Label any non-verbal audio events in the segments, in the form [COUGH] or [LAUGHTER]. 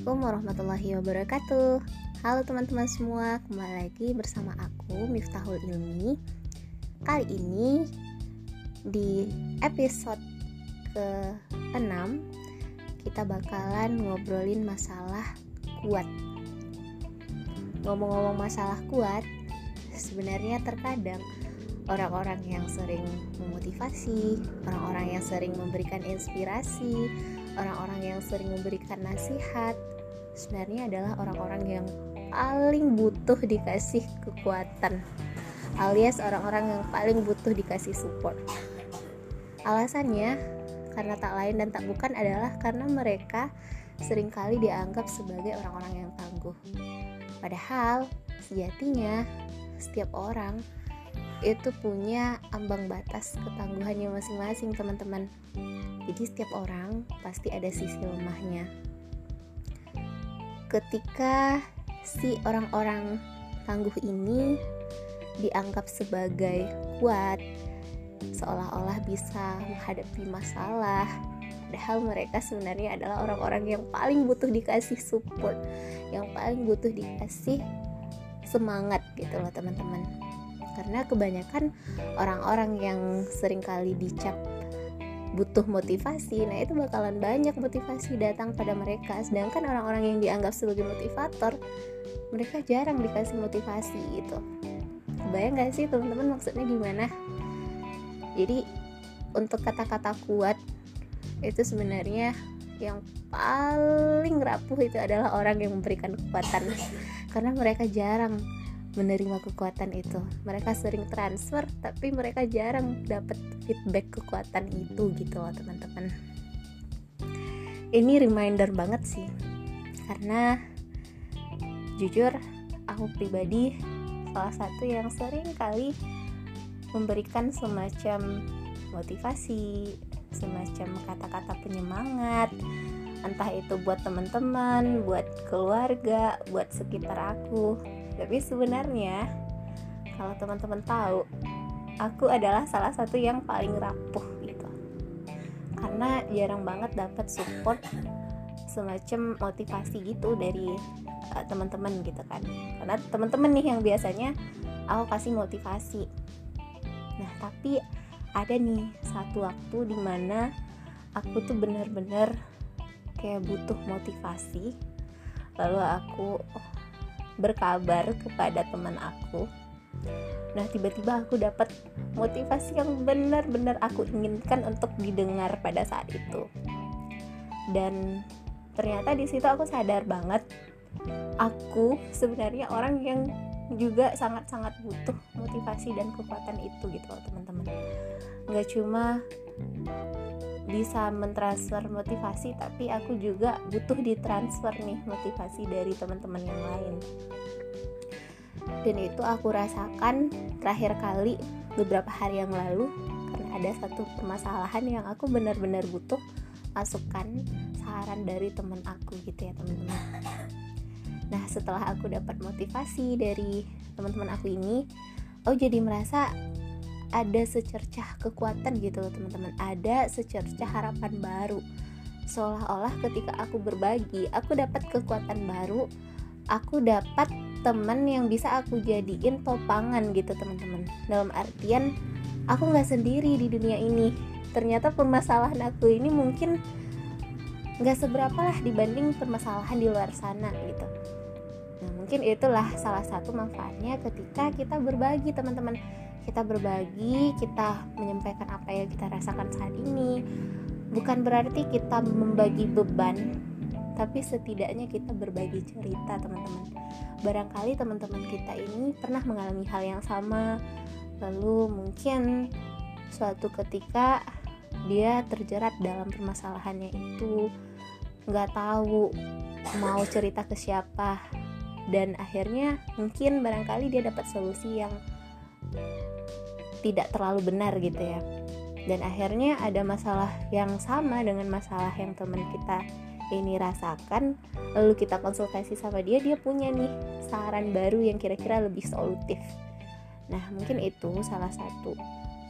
Assalamualaikum warahmatullahi wabarakatuh. Halo teman-teman semua, kembali lagi bersama aku Miftahul Ilmi. Kali ini di episode ke-6 Kita bakalan ngobrolin masalah kuat. Ngomong-ngomong masalah kuat Sebenarnya terkadang orang-orang yang sering memotivasi, orang-orang yang sering memberikan inspirasi, orang-orang yang sering memberikan nasihat sebenarnya adalah orang-orang yang paling butuh dikasih kekuatan alias orang-orang yang paling butuh dikasih support. Alasannya karena tak lain dan tak bukan adalah karena mereka sering kali dianggap sebagai orang-orang yang tangguh. Padahal sejatinya setiap orang itu punya ambang batas ketangguhannya masing-masing teman-teman. Jadi setiap orang pasti ada sisi lemahnya. Ketika si orang-orang tangguh ini dianggap sebagai kuat seolah-olah bisa menghadapi masalah padahal mereka sebenarnya adalah orang-orang yang paling butuh dikasih support yang paling butuh dikasih semangat gitu loh teman-teman karena kebanyakan orang-orang yang sering kali dicap butuh motivasi nah itu bakalan banyak motivasi datang pada mereka. Sedangkan orang-orang yang dianggap sebagai motivator mereka jarang dikasih motivasi gitu. Bayang gak sih teman-teman maksudnya gimana? Jadi untuk kata-kata kuat itu sebenarnya yang paling rapuh itu adalah orang yang memberikan kekuatan. [LAUGHS] Karena mereka jarang menerima kekuatan itu. Mereka sering transfer, tapi mereka jarang dapat feedback kekuatan itu gitu loh teman-teman. Ini reminder banget sih, karena jujur aku pribadi salah satu yang sering kali memberikan semacam motivasi, semacam kata-kata penyemangat, entah itu buat teman-teman, buat keluarga, buat sekitar aku tapi sebenarnya kalau teman-teman tahu aku adalah salah satu yang paling rapuh gitu. Karena jarang banget dapat support semacam motivasi gitu dari uh, teman-teman gitu kan. Karena teman-teman nih yang biasanya aku kasih motivasi. Nah tapi ada nih satu waktu di mana aku tuh bener-bener kayak butuh motivasi. Lalu aku berkabar kepada teman aku. Nah tiba-tiba aku dapat motivasi yang benar-benar aku inginkan untuk didengar pada saat itu. Dan ternyata di situ aku sadar banget aku sebenarnya orang yang juga sangat-sangat butuh motivasi dan kekuatan itu gitu loh teman-teman. Nggak cuma bisa mentransfer motivasi tapi aku juga butuh ditransfer nih motivasi dari teman-teman yang lain. Dan itu aku rasakan terakhir kali beberapa hari yang lalu karena ada satu permasalahan yang aku benar-benar butuh masukan saran dari teman aku gitu ya teman-teman. Nah setelah aku dapat motivasi dari teman-teman aku ini oh jadi merasa ada secercah kekuatan gitu loh teman-teman. Ada secercah harapan baru. Seolah-olah ketika aku berbagi aku dapat kekuatan baru. Aku dapat teman yang bisa aku jadiin topangan gitu teman-teman. Dalam artian aku nggak sendiri di dunia ini. Ternyata permasalahan aku ini mungkin nggak seberapa lah dibanding permasalahan di luar sana gitu. Nah mungkin itulah salah satu manfaatnya ketika kita berbagi teman-teman kita berbagi, kita menyampaikan apa yang kita rasakan saat ini. Bukan berarti kita membagi beban, tapi setidaknya kita berbagi cerita, teman-teman. Barangkali teman-teman kita ini pernah mengalami hal yang sama, lalu mungkin suatu ketika dia terjerat dalam permasalahannya itu, nggak tahu mau cerita ke siapa, dan akhirnya mungkin barangkali dia dapat solusi yang tidak terlalu benar gitu ya dan akhirnya ada masalah yang sama dengan masalah yang teman kita ini rasakan lalu kita konsultasi sama dia dia punya nih saran baru yang kira-kira lebih solutif nah mungkin itu salah satu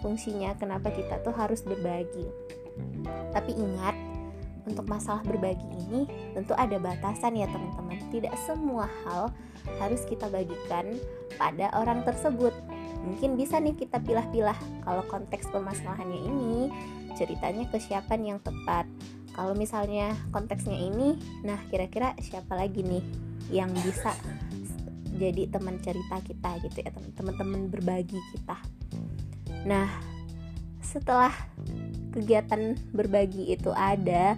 fungsinya kenapa kita tuh harus berbagi tapi ingat untuk masalah berbagi ini tentu ada batasan ya teman-teman. Tidak semua hal harus kita bagikan pada orang tersebut. Mungkin bisa nih kita pilah-pilah kalau konteks permasalahannya ini ceritanya ke siapa nih yang tepat. Kalau misalnya konteksnya ini, nah kira-kira siapa lagi nih yang bisa jadi teman cerita kita gitu ya teman-teman berbagi kita. Nah, setelah kegiatan berbagi itu ada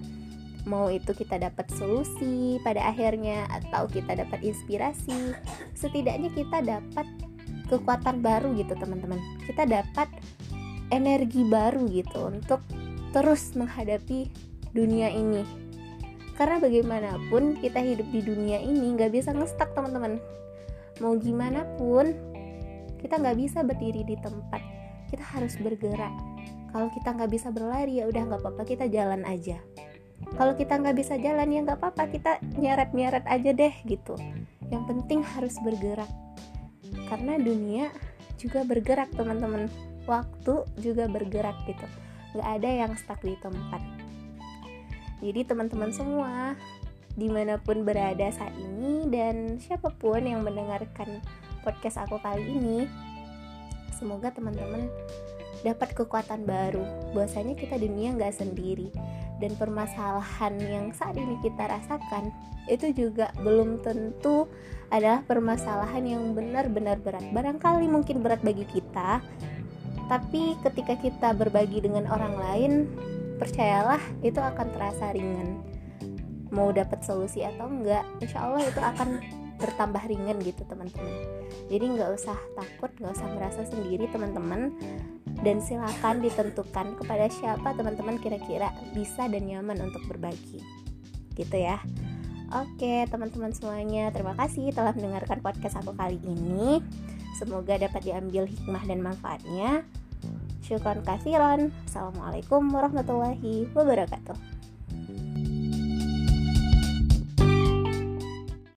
mau itu kita dapat solusi pada akhirnya atau kita dapat inspirasi setidaknya kita dapat kekuatan baru gitu teman-teman. Kita dapat energi baru gitu untuk terus menghadapi dunia ini. Karena bagaimanapun kita hidup di dunia ini nggak bisa ngestak teman-teman. Mau gimana pun kita nggak bisa berdiri di tempat. Kita harus bergerak. Kalau kita nggak bisa berlari ya udah nggak apa-apa kita jalan aja. Kalau kita nggak bisa jalan ya nggak apa-apa kita nyeret-nyeret aja deh gitu. Yang penting harus bergerak karena dunia juga bergerak teman-teman. Waktu juga bergerak gitu. Nggak ada yang stuck di tempat. Jadi teman-teman semua di mana pun berada saat ini dan siapa pun yang mendengarkan podcast aku kali ini semoga teman-teman dapat kekuatan baru. Bahwasanya kita dunia nggak sendiri. Dan permasalahan yang saat ini kita rasakan itu juga belum tentu adalah permasalahan yang benar-benar berat. Barangkali mungkin berat bagi kita tapi ketika kita berbagi dengan orang lain percayalah itu akan terasa ringan. Mau dapat solusi atau enggak insya Allah itu akan bertambah ringan gitu teman-teman. Jadi nggak usah takut nggak usah merasa sendiri teman-teman. Dan silakan ditentukan kepada siapa teman-teman kira-kira bisa dan nyaman untuk berbagi. Gitu ya Oke teman-teman semuanya terima kasih telah mendengarkan podcast aku kali ini. Semoga dapat diambil hikmah dan manfaatnya. Syukron kasiron Assalamualaikum warahmatullahi wabarakatuh